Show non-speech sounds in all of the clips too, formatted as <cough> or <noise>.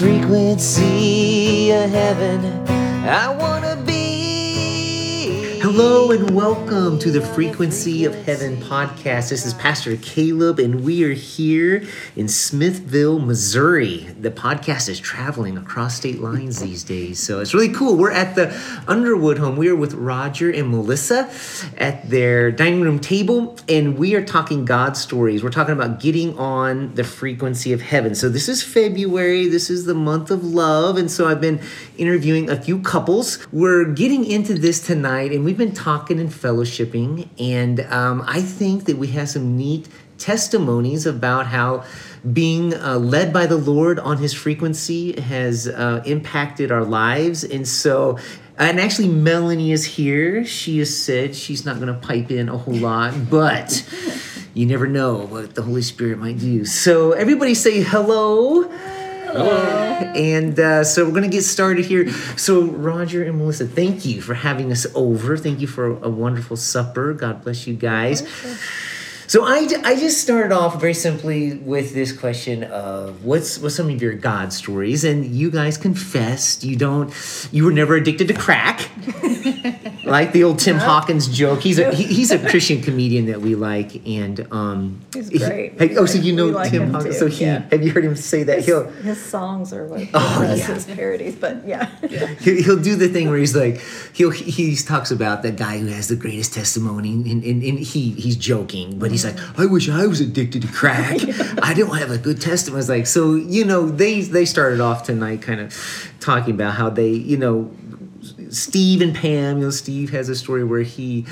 frequency of heaven. I. Hello and welcome to the Frequency of Heaven podcast. This is Pastor Caleb, and we are here in Smithville, Missouri. The podcast is traveling across state lines these days, so it's really cool. We're at the Underwood home. We are with Roger and Melissa at their dining room table, and we are talking God stories. We're talking about getting on the frequency of heaven. So, this is February, this is the month of love, and so I've been interviewing a few couples. We're getting into this tonight, and we've been talking and fellowshipping, and um, I think that we have some neat testimonies about how being uh, led by the Lord on His frequency has uh, impacted our lives, and so. And actually, Melanie is here. She has said she's not going to pipe in a whole lot, but you never know what the Holy Spirit might do. So, everybody say hello. And uh, so we're going to get started here. So, Roger and Melissa, thank you for having us over. Thank you for a wonderful supper. God bless you guys. So I, I just started off very simply with this question of what's what's some of your God stories, and you guys confessed you don't you were never addicted to crack, <laughs> like the old Tim Hawkins joke. He's a he, <laughs> he's a Christian comedian that we like, and um, He's he- great. hey, oh, so you know like Tim Hawkins? too, So he yeah. have you heard him say that? He'll His songs are what Oh, yeah. his parodies, but yeah. <laughs> He- he'll do the thing where he's like he'll he talks about that guy who has the greatest testimony and, and, and he he's joking but he's like i wish i was addicted to crack <laughs> i don't have a good testimony it's like so you know they they started off tonight kind of talking about how they you know Steve and Pam, you know, Steve has a story where he,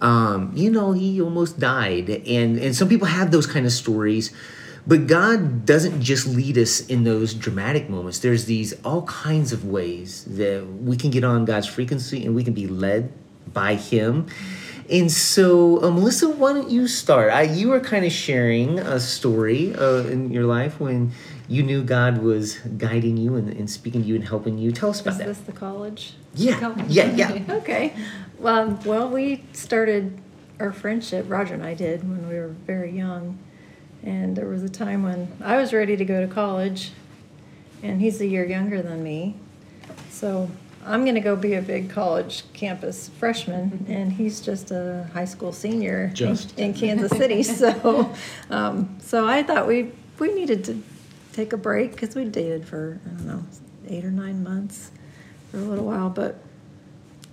um, you know, he almost died, and and some people have those kind of stories, but God doesn't just lead us in those dramatic moments. There's these all kinds of ways that we can get on God's frequency and we can be led by Him. And so, uh, Melissa, why don't you start? I, you were kind of sharing a story uh, in your life when you knew God was guiding you and, and speaking to you and helping you. Tell us about Is that. this the college? Yeah, yeah, yeah. <laughs> Okay. Um, well, we started our friendship, Roger and I did, when we were very young. And there was a time when I was ready to go to college, and he's a year younger than me. So I'm going to go be a big college campus freshman, and he's just a high school senior in- Just. in Kansas City. <laughs> So, um, so I thought we we needed to take a break because we dated for I don't know eight or nine months for a little while, but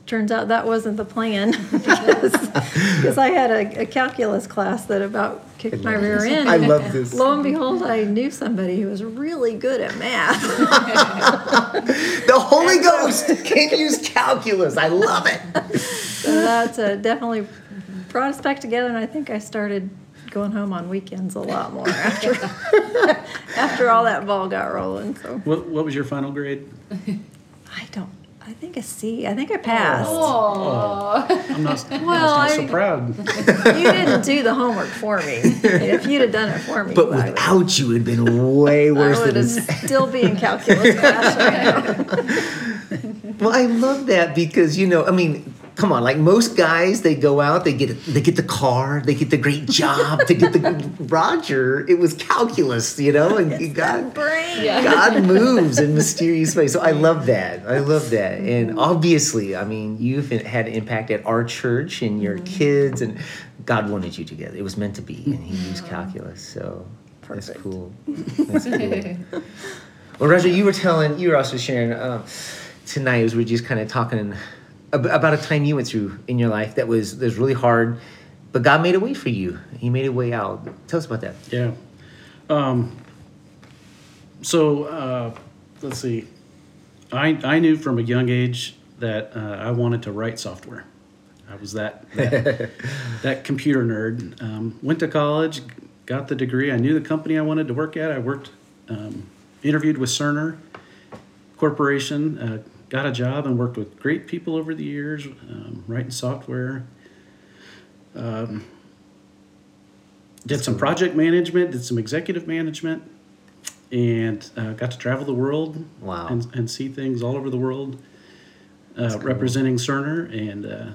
turns out that wasn't the plan <laughs> because, <laughs> because I had a, a calculus class that about kicked my rear end. I love this. Lo and behold, I knew somebody who was really good at math. <laughs> The Holy Ghost can use calculus. I love it. so that uh, definitely brought us back together, and I think I started going home on weekends a lot more after after all that ball got rolling. So What, what was your final grade? I don't. I think a C. I think I passed. Oh, I'm not, I'm Well, not so I- proud. You didn't do the homework for me. If you'd have done it for me, But I would, without you, it'd been way worse. I worse would than have still be in calculus class right now. <laughs> Well, I love that because you know, I mean, come on, like most guys, they go out, they get they get the car, they get the great job, they get the <laughs> Roger. It was calculus, you know, and you got Brain. God <laughs> moves in mysterious ways. So I love that. I love that. And obviously, I mean, you've had an impact at our church and your kids, and God wanted you together. It was meant to be, and He used calculus. So that's Perfect. cool. <laughs> That's cool. Well, Roger, you were telling, you were also sharing um, tonight as we're just kind of talking ab- about a time you went through in your life that was that was really hard, but God made a way for you. He made a way out. Tell us about that. Yeah. Um, so uh, let's see. I, I knew from a young age that uh, I wanted to write software. I was that that, <laughs> that computer nerd. Um, went to college, got the degree. I knew the company I wanted to work at. I worked, um, interviewed with Cerner Corporation, uh, got a job, and worked with great people over the years, um, writing software. Um, did some project management, did some executive management, and uh, got to travel the world. Wow. And, and see things all over the world, uh, cool. representing Cerner. And uh,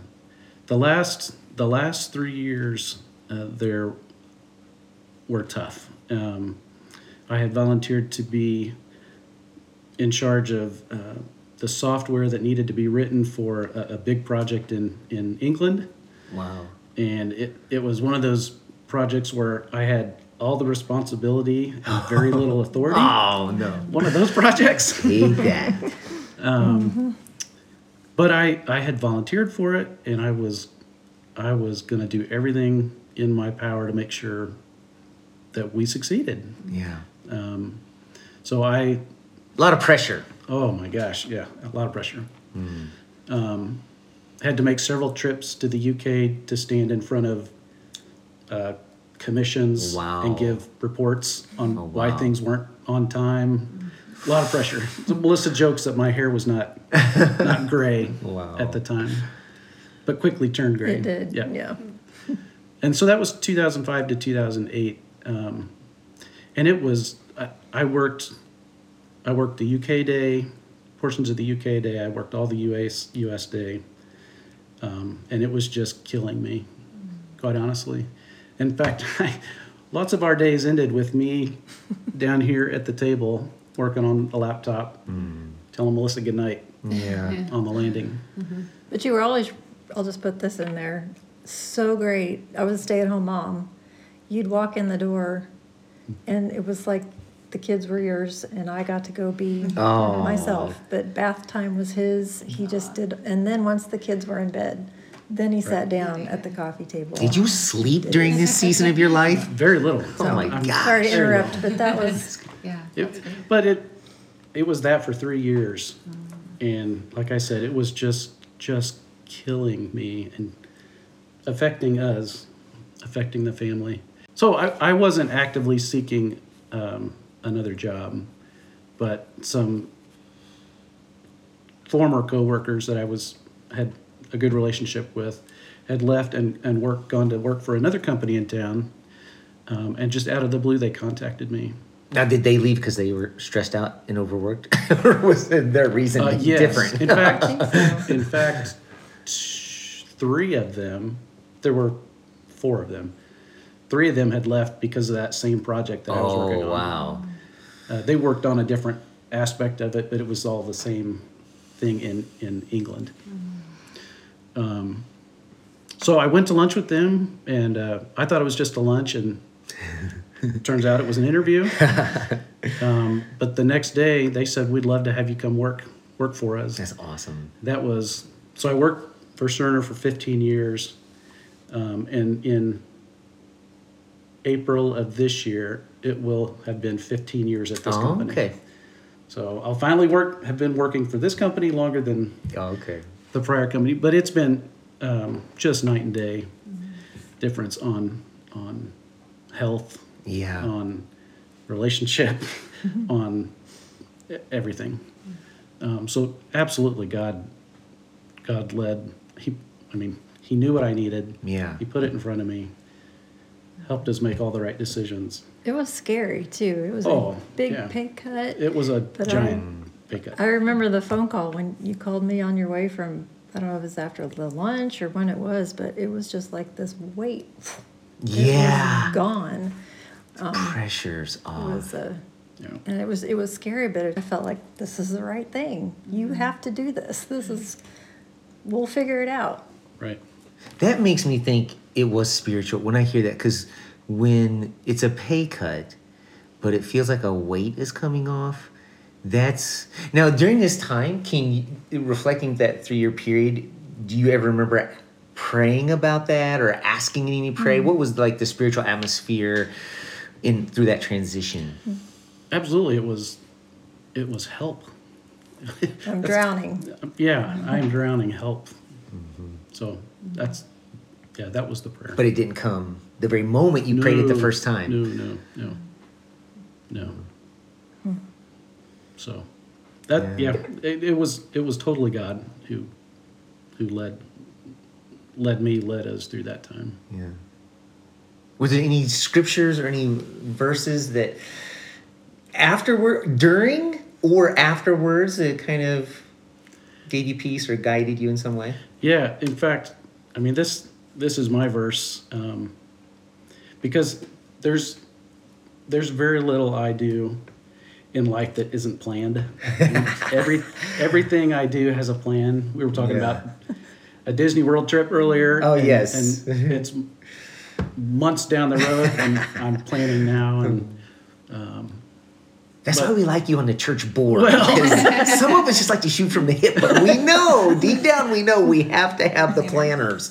the last the last three years uh, there were tough. Um, I had volunteered to be in charge of uh, the software that needed to be written for a, a big project in, in England. Wow. And it, it was one of those projects where I had all the responsibility and very <laughs> little authority. Oh no. One of those projects. <laughs> Hate that. <laughs> Um, but I, I had volunteered for it and I was I was gonna do everything in my power to make sure that we succeeded. Yeah. Um, so I A lot of pressure. oh my gosh, yeah, a lot of pressure. Um, had to make several trips to the UK to stand in front of uh, commissions Wow. and give reports on Oh, why things weren't on time. A lot of pressure. So Melissa jokes that my hair was not not <laughs> gray Wow. at the time, but quickly turned gray. It did, Yeah. yeah. And so that was 2005 to 2008, um, and it was I, I worked I worked the UK day, portions of the UK day. I worked all the US US day, um, and it was just killing me, quite honestly. In fact, <laughs> I, lots of our days ended with me down here at the table working on a laptop, telling Melissa goodnight Yeah. on the landing. But you were always, I'll just put this in there, so great. I was a stay at home mom. You'd walk in the door and it was like the kids were yours and I got to go be Oh. myself. But bath time was his. He just did. And then once the kids were in bed, then he sat down at the coffee table. Did you sleep during this season of your life? <laughs> Very little. Oh my I'm- gosh. Sorry to interrupt, but that was, <laughs> Yeah. It, but it it was that for three years, and like I said, it was just just killing me and affecting us, affecting the family. So I, I wasn't actively seeking um, another job, but some former coworkers that I was had a good relationship with had left and and worked gone to work for another company in town, um, and just out of the blue they contacted me. Now, did they leave because they were stressed out and overworked, <laughs> or was their reason Uh, yes. different? <laughs> In fact, in fact, three of them, there were four of them. Three of them had left because of that same project that I was working oh on. wow. Uh, they worked on a different aspect of it, but it was all the same thing in in England. Um, so I went to lunch with them, and uh, I thought it was just a lunch, and <laughs> turns out it was an interview. <laughs> um, but the next day, they said we'd love to have you come work work for us. That's awesome. That was so. I worked for Cerner for 15 years, um, and in April of this year, it will have been 15 years at this Oh, company. okay. So I'll finally work. Have been working for this company longer than Oh, okay. the prior company, but it's been um, just night and day difference on on health, Yeah. on relationship, <laughs> on e- everything. Um, so absolutely, God, God led. He, I mean, He knew what I needed. Yeah. He put it in front of me. Helped us make all the right decisions. It was scary too. It was Oh, a big yeah. pay cut. It was a But I- giant pay cut. I remember the phone call when you called me on your way from, I don't know if it was after the lunch or when it was, but it was just like this weight. It was Yeah. Gone. Um, Pressures It off. was a, Yeah. and it was, it was scary, but I felt like this is the right thing. You mm-hmm. have to do this. This is, we'll figure it out. Right. That makes me think it was spiritual when I hear that because when it's a pay cut, but it feels like a weight is coming off. That's now during this time. Can you, reflecting that three year period? Do you ever remember praying about that or asking any pray? Mm. What was like the spiritual atmosphere in through that transition? Absolutely, it was. It was help. <laughs> I'm drowning. Yeah, I am drowning. Help. Mm-hmm. So that's yeah, that was the prayer. But it didn't come the very moment you prayed it the first time. No, no, no, no. So that Yeah. yeah, it, it was it was totally God who who led led me led us through that time. Yeah. Was there any scriptures or any verses that afterward, during or afterwards, it kind of gave you peace or guided you in some way? Yeah, in fact, I mean this this is my verse um, because there's there's very little I do in life that isn't planned. <laughs> Every everything I do has a plan. We were talking Yeah. about a Disney World trip earlier. Oh, and- yes. and it's months down the road, and I'm planning now. And um, That's But- why we like you on the church board. because <laughs> <laughs> some of us just like to shoot from the hip, but we know deep down we know we have to have the planners.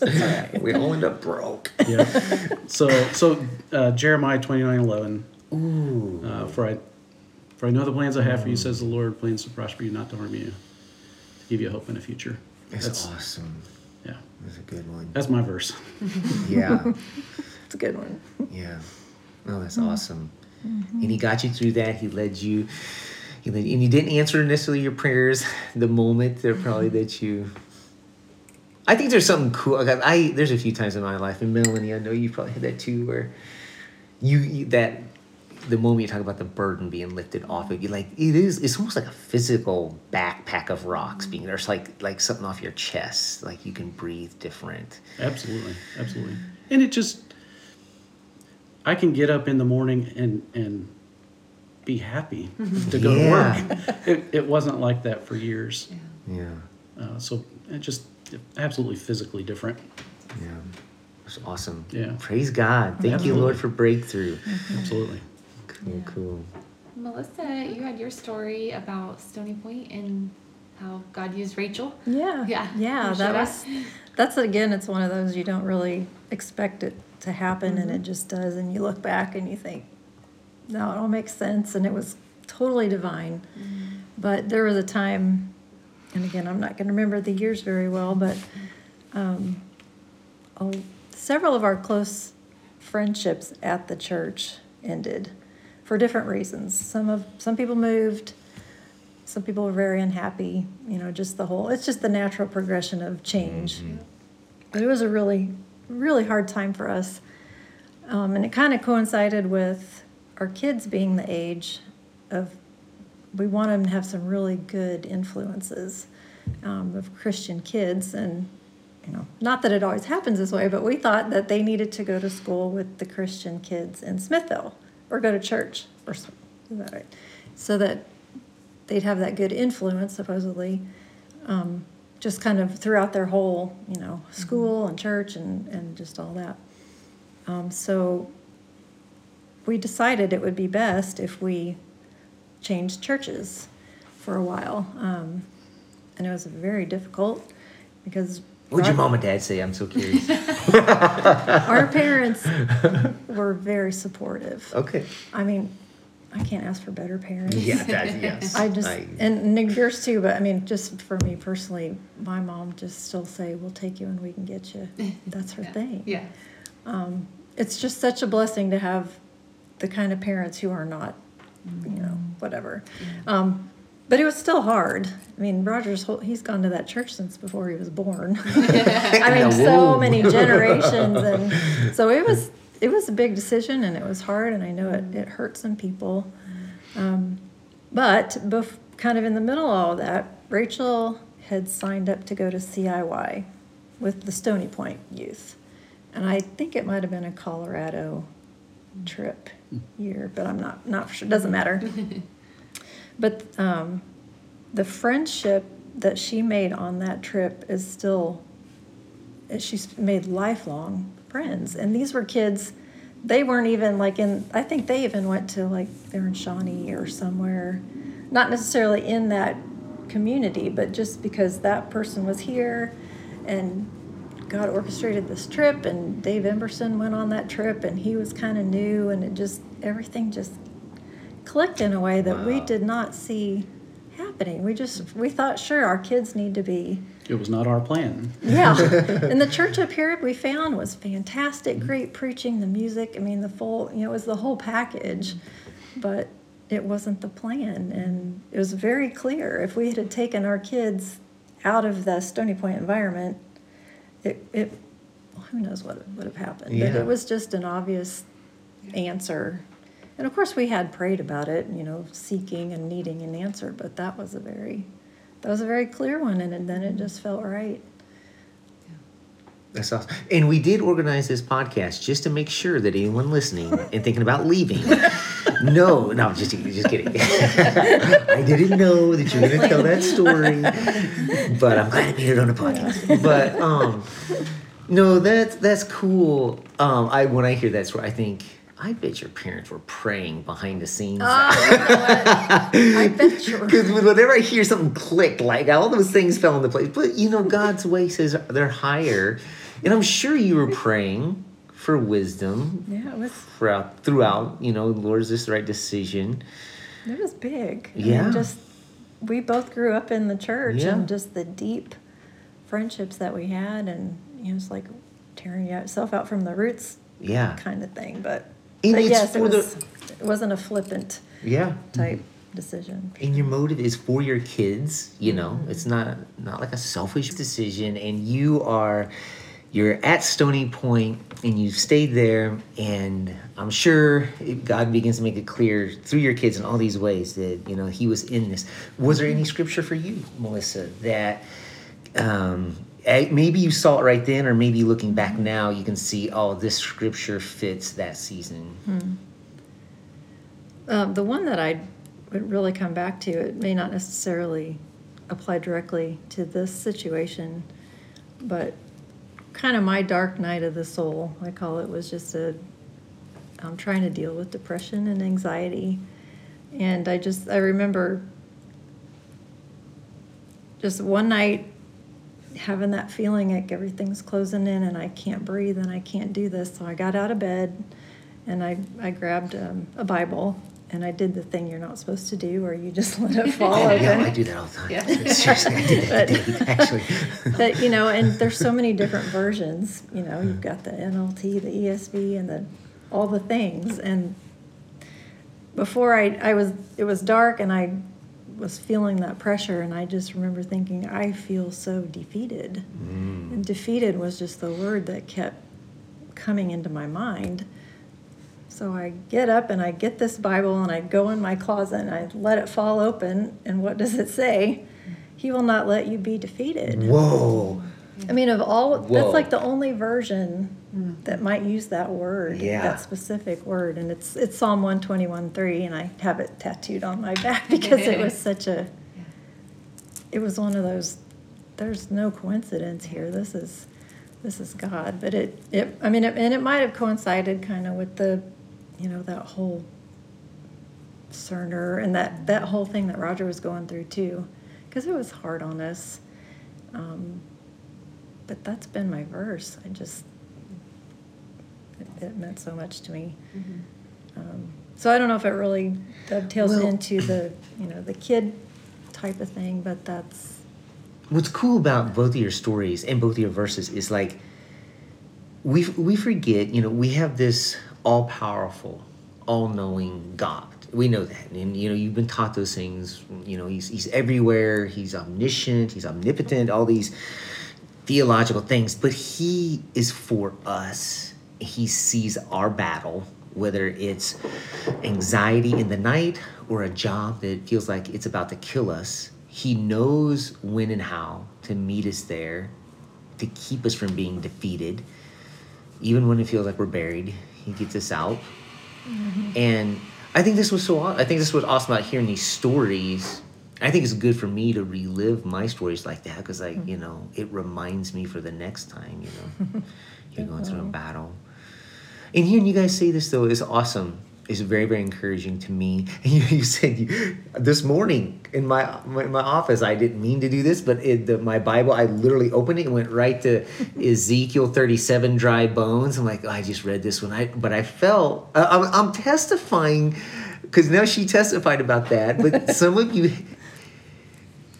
We all end up broke. <laughs> yeah. So so uh, Jeremiah twenty nine eleven. Ooh. Uh, for I, for I know the plans I have for you, says the Lord, plans to prosper you, not to harm you, to give you hope in the future. That's, awesome. yeah, That's a good one. that's my verse. Yeah. It's a good one. Yeah. Oh, that's awesome. And he got you through that. He led you. He led, and you didn't answer necessarily your prayers <laughs> the moment that probably that you. I think there's something cool. I, got, I there's a few times in my life, and Melanie, I know you probably had that too, where you, you that the moment you talk about the burden being lifted off of you, like it is. It's almost like a physical backpack of rocks being there's like like something off your chest, like you can breathe different. Absolutely, absolutely. And it just, I can get up in the morning and and be happy <laughs> to go Yeah. to work. It, it wasn't like that for years. Yeah. Uh, so it just absolutely physically different. Yeah. That's awesome. Yeah. Praise God. Thank you, Lord, for breakthrough. Absolutely. Cool, cool. Melissa, you had your story about Stony Point and how God used Rachel. Yeah. Yeah. Yeah. That was, that's again, it's one of those you don't really expect it to happen and it mm-hmm. just does. And you look back and you think, no, it all makes sense. And it was totally divine. Mm-hmm. But there was a time, and again, I'm not going to remember the years very well, but um, oh, several of our close friendships at the church ended for different reasons. Some of some people moved, some people were very unhappy. You know, just the whole. It's just the natural progression of change. Mm-hmm. But it was a really, really hard time for us, um, and it kind of coincided with our kids being the age of we want them to have some really good influences um, of Christian kids, and you know, not that it always happens this way, but we thought that they needed to go to school with the Christian kids in Smithville or go to church, or s- is that right? So that they'd have that good influence, supposedly, um, just kind of throughout their whole, you know, school and church and, and just all that. Um, so we decided it would be best if we changed churches for a while. Um, and it was very difficult because What'd your mom and dad say? I'm so curious. <laughs> our parents were very supportive. okay. I mean, I can't ask for better parents. Yeah, that, <laughs> yes. I just I- and Nick, yours too, but I mean, just for me personally, my mom just still say, "We'll take you and we can get you." <laughs> That's her thing. Yeah. It's just such a blessing to have the kind of parents who are not, you know, whatever. Um, but it was still hard. I mean, Roger's whole, he's gone to that church since before he was born. <laughs> I mean, the so many generations, and so it was it was a big decision, and it was hard, and I know it it hurt some people. Um, but bef- kind of in the middle of all that, Rachel had signed up to go to CIY with the Stony Point youth, and I think it might have been a Colorado trip year, but I'm not not sure. Doesn't matter. <laughs> but um, the friendship that she made on that trip is still she's made lifelong friends. And these were kids they weren't even like in i think they even went to like they're in shawnee or somewhere. Not necessarily in that community but just because that person was here and god orchestrated this trip and dave emberson went on that trip and he was kind of new and it just everything just clicked in a way that we did not see happening we just we thought sure our kids need to be It was not our plan. yeah. <laughs> and the church up here we found was fantastic, mm-hmm. great preaching, the music. I mean, the full, you know, it was the whole package, but it wasn't the plan. And it was very clear if we had taken our kids out of the Stony Point environment, it, it who knows what would have happened. But Yeah. it was just an obvious answer. And of course, we had prayed about it, you know, seeking and needing an answer, but that was a very, that was a very clear one. And, then it just felt right. That's awesome. And we did organize this podcast just to make sure that anyone listening and thinking about leaving <laughs> No, no, I'm just just kidding. <laughs> I didn't know that you were gonna tell that story, but I'm glad I made it on a podcast. But um, no, that's that's cool. Um, I when I hear that story, I think I bet your parents were praying behind the scenes. Oh, I bet you. Because <laughs> whenever I hear something click, like all those things fell into place. But you know, God's way says they're higher, and I'm sure you were praying for wisdom Yeah, it was throughout. Throughout, you know, Lord, is this the right decision? it was big. I Yeah. mean, just we both grew up in the church Yeah. and just the deep friendships that we had and you know, it's like tearing yourself out from the roots Yeah, kind of thing. But, And but it's yes, it for the- was it wasn't a flippant yeah. type decision. and your motive is for your kids you know Mm-hmm. it's not not like a selfish decision and you are you're at stony point and you've stayed there and i'm sure it- god begins to make it clear through your kids in all these ways that you know he was in this was there any scripture for you melissa that um maybe you saw it right then or maybe looking back now you can see oh this scripture fits that season Um, the one that I would really come back to, it may not necessarily apply directly to this situation, but kind of my dark night of the soul, I call it, was just a, I'm trying to deal with depression and anxiety. And I just, I remember just one night having that feeling like everything's closing in and I can't breathe and I can't do this. So I got out of bed and I, I grabbed um, a Bible and I did the thing you're not supposed to do where you just <laughs> let it fall oh open. yeah i do that all the time Yeah. seriously i did that <laughs> But- today actually <laughs> But you know, and there's so many different versions. You know, you've got the NLT, the ESV, and the all the things. And before I, I was, it was dark, and I was feeling that pressure, and I just remember thinking, I feel so defeated. Mm. And defeated was just the word that kept coming into my mind. So I get up and I get this Bible and I go in my closet and I let it fall open. And what does it say? He will not let you be defeated. Whoa. I mean, of all, Whoa. that's like the only version that might use that word, Yeah. that specific word, and it's it's Psalm one twenty one three, and I have it tattooed on my <laughs> back because it was <laughs> such a, it was one of those. There's no coincidence here. This is, this is God. But it it I mean, it, and it might have coincided kind of with the, you know, that whole. Cerner and that that whole thing that Roger was going through too, because it was hard on us. Um, but that's been my verse. I just, it, it meant so much to me. Um, so I don't know if it really dovetails Well- into the, you know, the kid type of thing, but that's, What's cool about both of your stories and both of your verses is like we we forget, you know, we have this all powerful, all knowing God. We know that, and you know, you've been taught those things. You know, he's he's everywhere. He's omniscient. He's omnipotent. All these theological things, but he is for us. He sees our battle, whether it's anxiety in the night or a job that feels like it's about to kill us. He knows when and how to meet us there to keep us from being defeated. Even when it feels like we're buried, he gets us out. Mm-hmm. And I think this was so I think this was awesome about hearing these stories. I think it's good for me to relive my stories like that because like, mm-hmm. you know, it reminds me for the next time, you know, <laughs> you're going through a battle. And hearing you guys say this though is awesome. It's very, very encouraging to me. <laughs> And you, you said you, this morning in my, my my office, I didn't mean to do this, but it, the, my Bible, I literally opened it and went right to <laughs> Ezekiel 37, dry bones. I'm like, oh, I just read this one. I, but I felt, uh, I'm, I'm testifying because now she testified about that. But <laughs> some of you,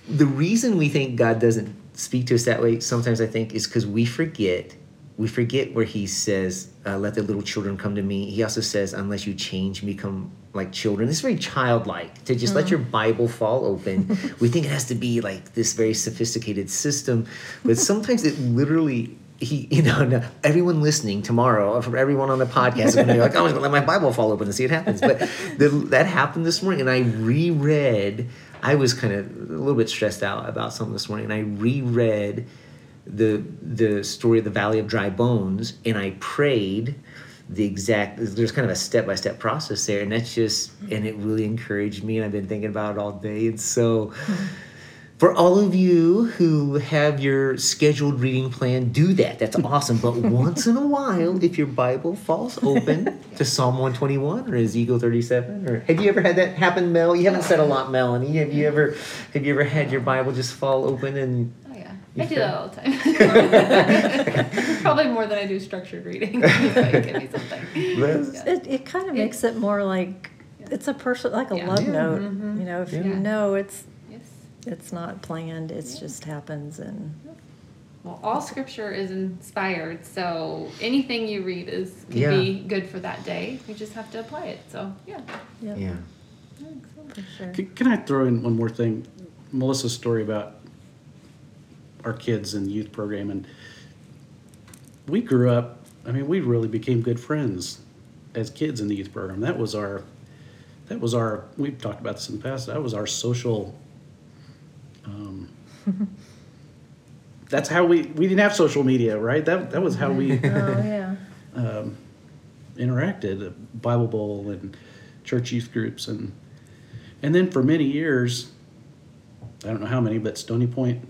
the reason we think God doesn't speak to us that way sometimes I think is because we forget. We forget where He says, uh, "Let the little children come to me." He also says, "Unless you change, and become like children." It's very childlike to just let your Bible fall open. <laughs> we think it has to be like this very sophisticated system, but sometimes it literally. He, <laughs> you know, everyone listening tomorrow, from everyone on the podcast, is going to be like, "I'm just going to let my Bible fall open and see what happens." But the, that happened this morning, and I reread I was kind of a little bit stressed out about something this morning, and I reread the the story of the Valley of Dry Bones, and I prayed the exact there's kind of a step-by-step process there and that's just and it really encouraged me and i've been thinking about it all day and so for all of you who have your scheduled reading plan do that that's awesome but <laughs> once in a while if your bible falls open to psalm 121 or ezekiel 37 or have you ever had that happen mel? You haven't said a lot melanie have you ever have you ever had your bible just fall open and I do that all the time. <laughs> Probably more than I do structured reading. <laughs> Give me something. Liz? It, it kind of makes it more like, it's a person, like a Yeah. love Yeah. note, Mhm. you know, if Yeah. you know it's, Yes. it's not planned, it's just happens and, Well, all scripture is inspired, so anything you read is can Yeah. be good for that day. You just have to apply it. So yeah. yeah, yeah for sure. Can, can I throw in one more thing? Melissa's story about our kids in the youth program, and we grew up. I mean, we really became good friends as kids in the youth program. That was our. That was our. We've talked about this in the past. That was our social. Um, <laughs> that's how we we didn't have social media, right? That that was how we Oh, yeah. <laughs> um, interacted at Bible Bowl and church youth groups and and then for many years I don't know how many but Stony Point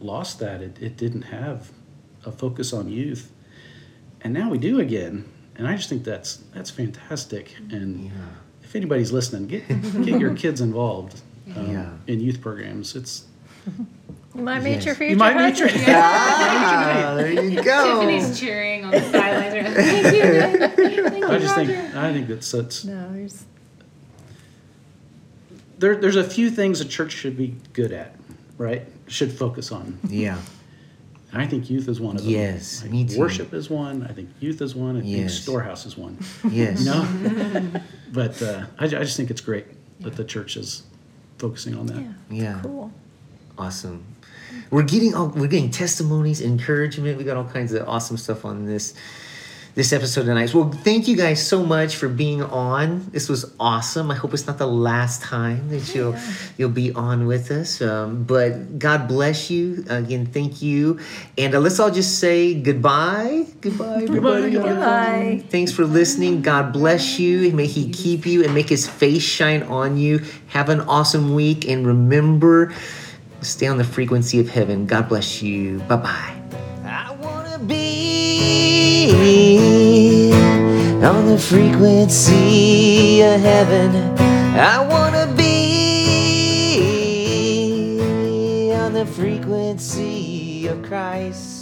lost that it, it didn't have a focus on youth and now we do again and I just think that's that's fantastic and yeah if anybody's listening get get your <laughs> kids involved um, Yeah. in youth programs it's You might meet Yes. your future you might meet your husband. <laughs> ah, there you go Tiffany's cheering on the sidelines. Right. Thank you. Thank you, I just think I think that's such No, there's, there, there's a few things a church should be good at, right? Should focus on. yeah And I think youth is one of them. Yes, I me too. Worship is one. I think youth is one. I think storehouse is one. yes You know, <laughs> but uh, I, I just think it's great that the church is focusing on that. yeah, yeah cool. Awesome. We're getting all, we're getting testimonies, encouragement. We got all kinds of awesome stuff on this this episode tonight. Well, thank you guys so much for being on. This was awesome. I hope it's not the last time that you'll you'll be on with us. Um, but God bless you again. Thank you, and uh, let's all just say goodbye. Goodbye, <laughs> everybody. Goodbye. Thanks for listening. God bless you. May He keep you and make His face shine on you. Have an awesome week. And remember, stay on the frequency of heaven. God bless you. Bye bye. On the frequency of heaven. I wanna be on the frequency of Christ.